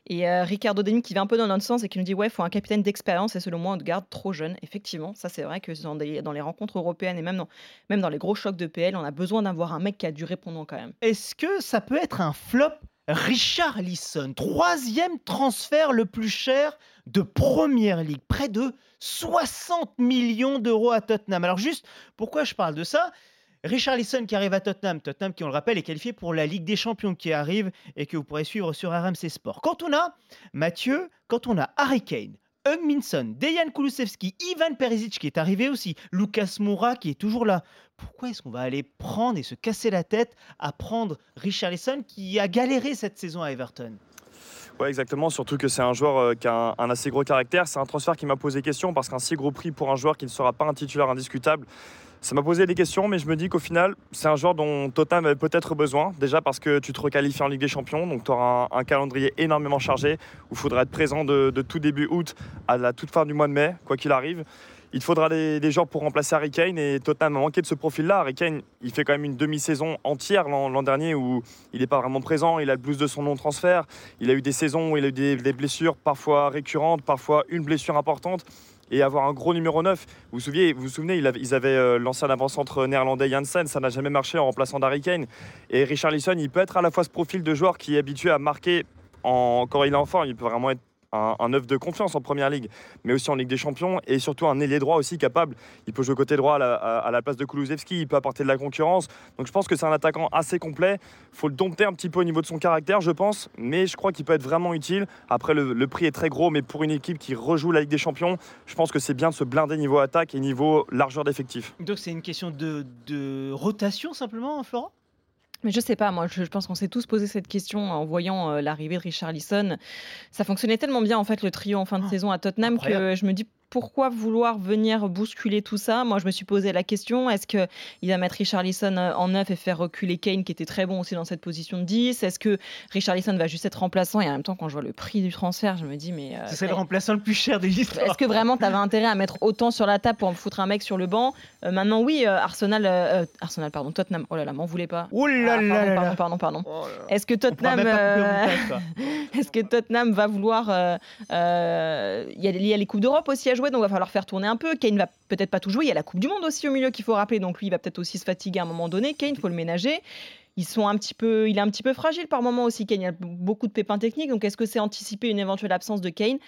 Et euh, Ricardo Demi qui va un peu dans notre sens et qui nous dit ouais, il faut un capitaine d'expérience et selon moi, on garde trop jeune. Effectivement, ça c'est vrai que dans, dans, les rencontres européennes et même dans, même dans les gros chocs de PL, on a besoin d'avoir un mec qui a du répondant quand même. Est-ce que ça peut être un flop? Richard Lisson, troisième transfert le plus cher de Première Ligue, près de 60 millions d'euros à Tottenham. Alors juste, pourquoi je parle de ça? Richarlison qui arrive à Tottenham. Tottenham qui, on le rappelle, est qualifié pour la Ligue des Champions qui arrive et que vous pourrez suivre sur RMC Sport. Quand on a Mathieu, quand on a Harry Kane, Hung Minson, Dejan Kulusevski, Ivan Perisic qui est arrivé aussi, Lucas Moura qui est toujours là. Pourquoi est-ce qu'on va aller prendre et se casser la tête à prendre Richarlison qui a galéré cette saison à Everton? Ouais, exactement. Surtout que c'est un joueur euh, qui a un, assez gros caractère. C'est un transfert qui m'a posé question parce qu'un si gros prix pour un joueur qui ne sera pas un titulaire indiscutable, ça m'a posé des questions, mais je me dis qu'au final, c'est un joueur dont Tottenham avait peut-être besoin. Déjà parce que tu te requalifies en Ligue des Champions, donc tu auras un, calendrier énormément chargé où il faudra être présent de, tout début août à la toute fin du mois de mai, quoi qu'il arrive il faudra des, des, joueurs pour remplacer Harry Kane et Tottenham a manqué de ce profil-là. Harry Kane, il fait quand même une demi-saison entière l'an dernier où il n'est pas vraiment présent, il a le blues de son non-transfert, il a eu des saisons où il a eu des, blessures parfois récurrentes, parfois une blessure importante et avoir un gros numéro 9. Vous vous souvenez, vous, souvenez ils avaient euh, lancé un avant-centre néerlandais Janssen, ça n'a jamais marché en remplaçant Harry Kane. Et Richard Lisson, il peut être à la fois ce profil de joueur qui est habitué à marquer en, quand il est enfant, il peut vraiment être un, un œuf de confiance en première ligue, mais aussi en Ligue des Champions, et surtout un ailier droit aussi capable. Il peut jouer côté droit à la, place de Kulusevski, il peut apporter de la concurrence. Donc je pense que c'est un attaquant assez complet. Il faut le dompter un petit peu au niveau de son caractère, je pense, mais je crois qu'il peut être vraiment utile. Après, le, prix est très gros, mais pour une équipe qui rejoue la Ligue des Champions, je pense que c'est bien de se blinder niveau attaque et niveau largeur d'effectif. Donc c'est une question de, de rotation simplement, Florent? Mais je sais pas, moi, je, pense qu'on s'est tous posé cette question en voyant euh, l'arrivée de Richard Lisson. Ça fonctionnait tellement bien, en fait, le trio en fin de oh, saison à Tottenham que je me dis pourquoi vouloir venir bousculer tout ça? Moi, je me suis posé la question est-ce qu'il va mettre Richarlison euh, en neuf et faire reculer Kane, qui était très bon aussi dans cette position de 10 Est-ce que Richarlison va juste être remplaçant? Et en même temps, quand je vois le prix du transfert, je me dis mais. Euh, c'est le remplaçant le plus cher des l'histoire. Est-ce que vraiment tu avais intérêt à mettre autant sur la table pour me foutre un mec sur le banc? Euh, Maintenant, oui, Arsenal, Arsenal, pardon, Tottenham. Oh là là, m'en voulez pas. Oh là ah, là pardon, pardon, pardon, oh Est-ce que Tottenham, est-ce que Tottenham va vouloir Il y, y, a les coupes d'Europe aussi à jouer, donc il va falloir faire tourner un peu. Kane va peut-être pas tout jouer. Il y a la Coupe du Monde aussi au milieu qu'il faut rappeler. Donc lui, il va peut-être aussi se fatiguer à un moment donné. Kane, il faut le ménager. Ils sont un petit peu, il est un petit peu fragile par moment aussi. Kane, il a beaucoup de pépins techniques. Donc est-ce que c'est anticiper une éventuelle absence de Kane?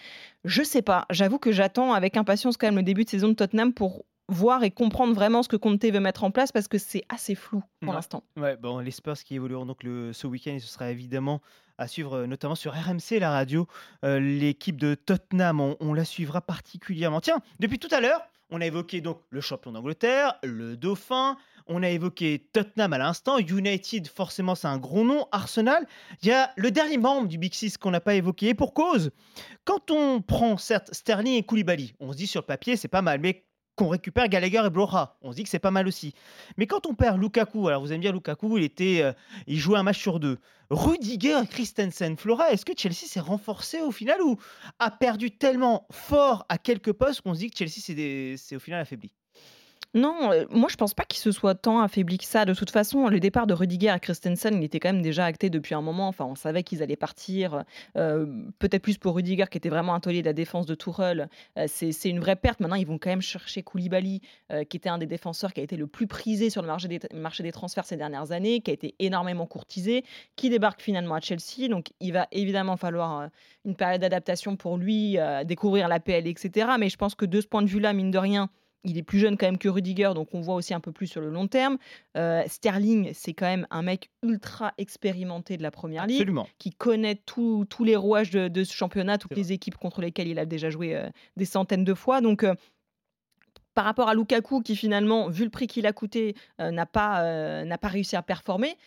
Je sais pas. J'avoue que j'attends avec impatience quand même le début de saison de Tottenham pour voir et comprendre vraiment ce que Conte veut mettre en place parce que c'est assez flou pour l'instant. Ouais, bon, les Spurs qui évolueront donc le, ce week-end, ce sera évidemment à suivre euh, notamment sur RMC, la radio. Euh, l'équipe de Tottenham, on, la suivra particulièrement. Tiens, depuis tout à l'heure, on a évoqué donc le champion d'Angleterre, le dauphin, on a évoqué Tottenham à l'instant, United, forcément c'est un gros nom, Arsenal. Il y a le dernier membre du Big Six qu'on n'a pas évoqué, pour cause. Quand on prend certes Sterling et Koulibaly, on se dit sur le papier c'est pas mal, mais qu'on récupère Gallagher et Broha. On se dit que c'est pas mal aussi. Mais quand on perd Lukaku, alors vous aimez bien Lukaku, il était, euh, il jouait un match sur deux. Rudiger, Christensen, Flora, est-ce que Chelsea s'est renforcé au final ou a perdu tellement fort à quelques postes qu'on se dit que Chelsea s'est au final affaibli? Non, euh, moi je pense pas qu'il se soit tant affaibli que ça. De toute façon, le départ de Rudiger à Christensen, il était quand même déjà acté depuis un moment. Enfin, on savait qu'ils allaient partir. Euh, peut-être plus pour Rudiger qui était vraiment un de la défense de Tourelle. Euh, c'est une vraie perte. Maintenant, ils vont quand même chercher Koulibaly, qui était un des défenseurs qui a été le plus prisé sur le marché des, marché des transferts ces dernières années, qui a été énormément courtisé, qui débarque finalement à Chelsea. Donc, il va évidemment falloir une période d'adaptation pour lui, découvrir la PL, etc. Mais je pense que de ce point de vue-là, mine de rien, il est plus jeune quand même que Rudiger, donc on voit aussi un peu plus sur le long terme. Euh, Sterling, c'est quand même un mec ultra expérimenté de la première ligue, qui connaît tous les rouages de, ce championnat, toutes les équipes contre lesquelles il a déjà joué euh, des centaines de fois. Donc euh, par rapport à Lukaku, qui finalement, vu le prix qu'il a coûté, n'a pas, n'a pas réussi à performer,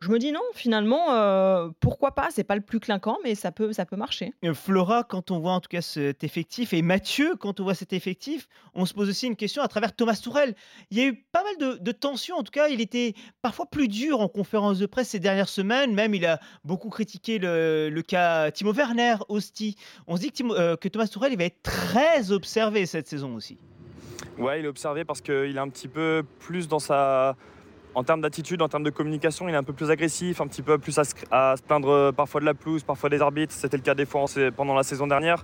je me dis non, finalement, euh, pourquoi pas C'est pas le plus clinquant, mais ça peut, ça peut marcher. Flora, quand on voit en tout cas cet effectif, et Mathieu, quand on voit cet effectif, on se pose aussi une question à travers Thomas Tourel. Il y a eu pas mal de, tensions, en tout cas, il était parfois plus dur en conférence de presse ces dernières semaines. Même, il a beaucoup critiqué le, cas Timo Werner, Hosti. On se dit que, euh, que Thomas Tourel, il va être très observé cette saison aussi. Ouais, il est observé parce qu'il est un petit peu plus dans sa en termes d'attitude, en termes de communication, il est un peu plus agressif, un petit peu plus à se, plaindre euh, parfois de la pelouse, parfois des arbitres. C'était le cas des fois pendant la saison dernière.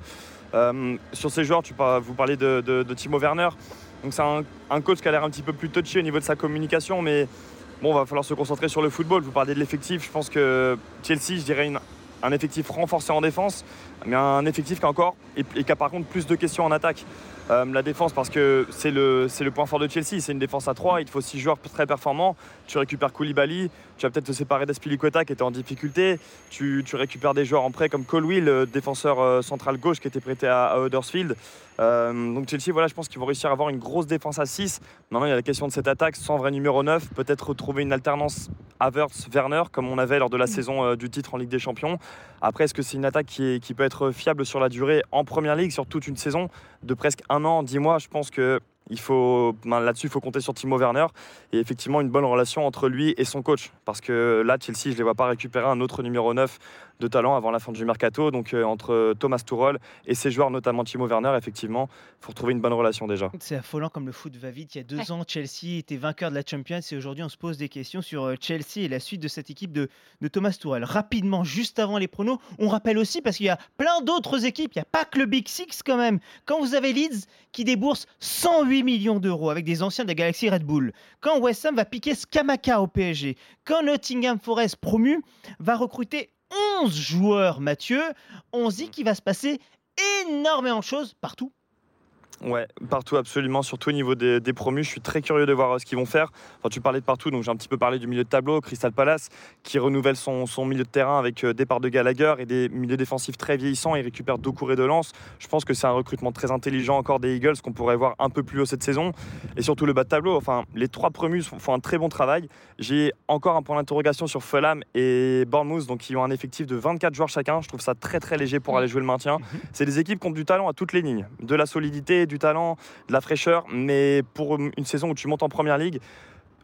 Euh, sur ces joueurs, tu, vous parlez de, Timo Werner. Donc c'est un, coach qui a l'air un petit peu plus touchy au niveau de sa communication, mais bon, va falloir se concentrer sur le football. Vous parlez de l'effectif. Je pense que Chelsea, je dirais un effectif renforcé en défense, mais un effectif qui a encore et qui a par contre plus de questions en attaque. Euh, la défense, parce que c'est le, le point fort de Chelsea, c'est une défense à 3, il te faut 6 joueurs très performants. Tu récupères Koulibaly, tu vas peut-être te séparer d'Aspilicueta qui était en difficulté. Tu, tu, récupères des joueurs en prêt comme Colwill, défenseur euh, central gauche qui était prêté à, à Huddersfield. Euh, donc Chelsea, voilà, je pense qu'ils vont réussir à avoir une grosse défense à 6. Maintenant, il y a la question de cette attaque sans vrai numéro 9. Peut-être retrouver une alternance Havertz-Werner comme on avait lors de la saison euh, du titre en Ligue des Champions. Après, est-ce que c'est une attaque qui, est, qui peut être fiable sur la durée en Première Ligue, sur toute une saison de presque un an, dix mois? Je pense que il faut ben, là-dessus, il faut compter sur Timo Werner et effectivement une bonne relation entre lui et son coach. Parce que là, Chelsea, je ne les vois pas récupérer un autre numéro 9 de talent avant la fin du mercato. Donc euh, entre Thomas Tuchel et ses joueurs, notamment Timo Werner, effectivement, il faut retrouver une bonne relation déjà. C'est affolant comme le foot va vite. Il y a deux ouais. ans, Chelsea était vainqueur de la Champions et aujourd'hui, on se pose des questions sur euh, Chelsea et la suite de cette équipe de, de Thomas Tuchel. Rapidement, juste avant les pronos, on rappelle aussi parce qu'il y a plein d'autres équipes. Il n'y a pas que le Big Six quand même. Quand vous avez Leeds qui débourse 108 millions d'euros avec des anciens de la Galaxy Red Bull, quand West Ham va piquer Skamaka au PSG, quand Nottingham Forest promu va recruter 11 joueurs, Mathieu, on se dit qu'il va se passer énormément de choses partout. Ouais, partout absolument, surtout au niveau des, des, promus. Je suis très curieux de voir euh, ce qu'ils vont faire. Enfin, tu parlais de partout, donc j'ai un petit peu parlé du milieu de tableau. Crystal Palace qui renouvelle son, son milieu de terrain avec euh, départ de Gallagher et des milieux défensifs très vieillissants. Il récupère Doucouré et de Lens. Je pense que c'est un recrutement très intelligent encore des Eagles qu'on pourrait voir un peu plus haut cette saison. Et surtout le bas de tableau. Enfin, les trois promus font un très bon travail. J'ai encore un point d'interrogation sur Fulham et Bournemouth, donc qui ont un effectif de 24 joueurs chacun. Je trouve ça très très léger pour aller jouer le maintien. C'est des équipes qui ont du talent à toutes les lignes, de la solidité, du talent, de la fraîcheur, mais pour une saison où tu montes en première ligue,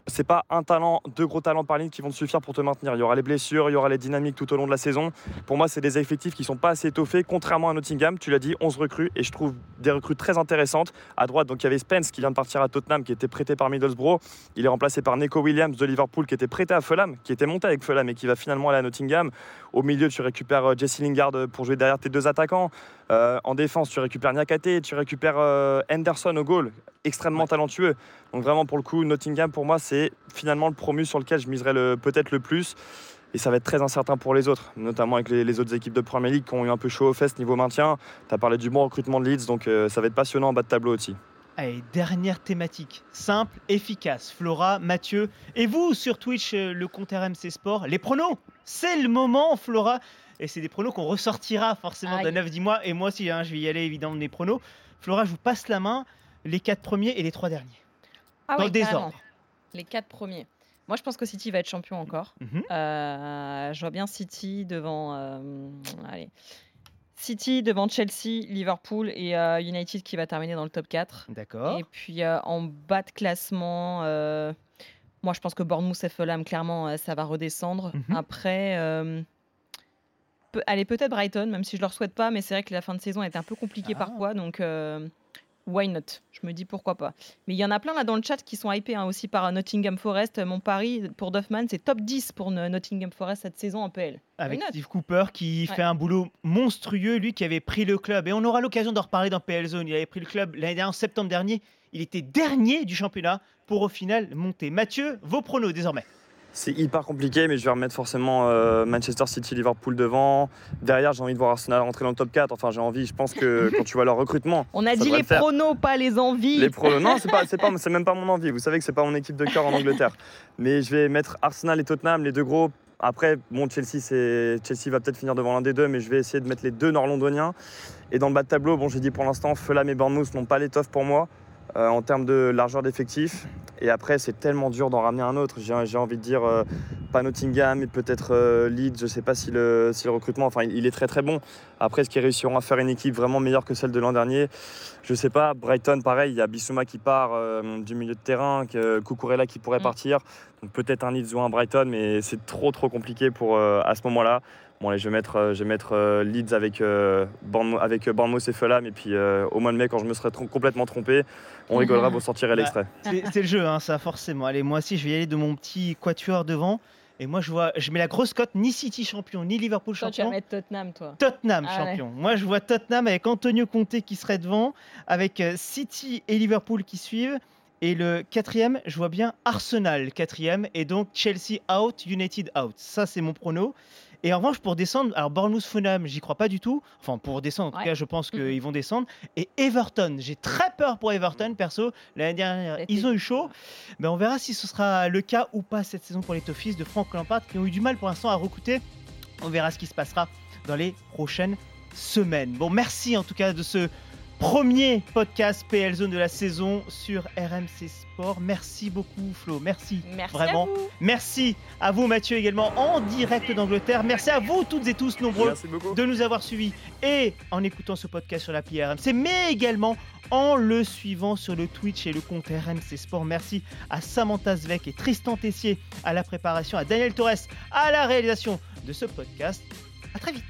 c'est pas un talent, deux gros talents par ligne qui vont te suffire pour te maintenir. Il y aura les blessures, il y aura les dynamiques tout au long de la saison. Pour moi, c'est des effectifs qui sont pas assez étoffés, contrairement à Nottingham. Tu l'as dit, 11 recrues et je trouve des recrues très intéressantes. À droite, donc il y avait Spence qui vient de partir à Tottenham, qui était prêté par Middlesbrough. Il est remplacé par Neko Williams de Liverpool, qui était prêté à Fulham, qui était monté avec Fulham et qui va finalement aller à Nottingham. Au milieu, tu récupères Jesse Lingard pour jouer derrière tes deux attaquants. Euh, en défense, tu récupères Niakate, tu récupères euh, Henderson au goal, extrêmement talentueux. Donc vraiment, pour le coup, Nottingham, pour moi, c'est finalement le promu sur lequel je miserais le, peut-être le plus. Et ça va être très incertain pour les autres, notamment avec les, les, autres équipes de Premier League qui ont eu un peu chaud aux fesses niveau maintien. Tu as parlé du bon recrutement de Leeds, donc euh, ça va être passionnant en bas de tableau aussi. Allez, dernière thématique, simple, efficace. Flora, Mathieu, et vous sur Twitch, euh, le compte RMC Sport, les pronos, c'est le moment, Flora. Et c'est des pronos qu'on ressortira forcément Aïe. dans 9-10 mois. Et moi aussi, hein, je vais y aller évidemment de mes pronos. Flora, je vous passe la main, les quatre premiers et les trois derniers. Ah dans le désordre. Les quatre premiers. Moi, je pense que City va être champion encore. Mhm. Euh, je vois bien City devant. Euh, allez. City devant Chelsea, Liverpool et euh, United qui va terminer dans le top 4. D'accord. Et puis euh, en bas de classement, euh, moi je pense que Bournemouth et Fulham, clairement, euh, ça va redescendre. Mhm. Après, pe allez, peut-être Brighton, même si je leur souhaite pas, mais c'est vrai que la fin de saison a été un peu compliquée ah. parfois. Donc euh, why not? Je me dis pourquoi pas. Mais il y en a plein là dans le chat qui sont hypés hein, aussi par Nottingham Forest. Mon pari pour Duffman, c'est top 10 pour Nottingham Forest cette saison en PL. Avec Steve Cooper qui ouais. fait un boulot monstrueux, lui qui avait pris le club. Et on aura l'occasion d'en reparler dans PL Zone. Il avait pris le club l'année dernière, en septembre dernier. Il était dernier du championnat pour au final monter. Mathieu, vos pronos désormais c'est hyper compliqué, mais je vais remettre forcément euh, Manchester City, Liverpool devant. Derrière, j'ai envie de voir Arsenal rentrer dans le top 4. Enfin, j'ai envie, je pense que quand tu vois leur recrutement. On a dit les pronos, pas les envies. Les pronos, non, c'est pas, c'est pas, c'est même pas mon envie. Vous savez que c'est pas mon équipe de cœur en Angleterre. Mais je vais mettre Arsenal et Tottenham, les deux gros. Après, bon, Chelsea, c'est Chelsea va peut-être finir devant l'un des deux, mais je vais essayer de mettre les deux nord-londoniens. Et dans le bas de tableau, bon, j'ai dit pour l'instant, Fulham et Bournemouth n'ont pas l'étoffe pour moi. Euh, en termes de largeur d'effectifs. Et après, c'est tellement dur d'en ramener un autre. J'ai envie de dire, euh, pas Nottingham, mais peut-être euh, Leeds. Je ne sais pas si le, si le, recrutement, enfin, il est très très bon. Après, est-ce qu'ils réussiront à faire une équipe vraiment meilleure que celle de l'an dernier? Je ne sais pas. Brighton, pareil, il y a Bissouma qui part du milieu de terrain, Cucurella qui pourrait mmh. partir. Donc peut-être un Leeds ou un Brighton, mais c'est trop trop compliqué pour, à ce moment-là. Bon, allez, je vais mettre, euh, je vais mettre euh, Leeds avec, euh, Bournemouth, avec Bournemouth et Fulham. Et puis euh, au mois de mai, quand je me serai trom complètement trompé, on rigolera, vous sortirez l'extrait. Bah, c'est le jeu, hein, ça, forcément. Allez, moi aussi, je vais y aller de mon petit quatuor devant. Et moi, je vois, je mets la grosse cote, ni City champion, ni Liverpool toi, champion. Tu vas mettre Tottenham, toi. Tottenham ah, champion. Ouais. Moi, je vois Tottenham avec Antonio Conte qui serait devant, avec City et Liverpool qui suivent, Et le quatrième, je vois bien Arsenal quatrième et donc Chelsea out, United out. Ça, c'est mon prono. Et en revanche, pour descendre, alors Bournemouth Fulham, j'y crois pas du tout. Enfin, pour descendre, en tout Ouais. cas, je pense qu'ils vont descendre. Et Everton, j'ai très peur pour Everton, perso. L'année dernière, ils ont eu chaud. Mais on verra si ce sera le cas ou pas cette saison pour les Toffees de Frank Lampard, qui ont eu du mal pour l'instant à recruter. On verra ce qui se passera dans les prochaines semaines. Bon, merci en tout cas de ce premier podcast PL Zone de la saison sur RMC Sport. Merci beaucoup, Flo. Merci. Merci Vraiment. à vous. Merci à vous, Mathieu, également en direct d'Angleterre. Merci à vous, toutes et tous, nombreux, de nous avoir suivis et en écoutant ce podcast sur l'appli RMC, mais également en le suivant sur le Twitch et le compte RMC Sport. Merci à Samantha Zvek et Tristan Tessier à la préparation, à Daniel Torres à la réalisation de ce podcast. À très vite.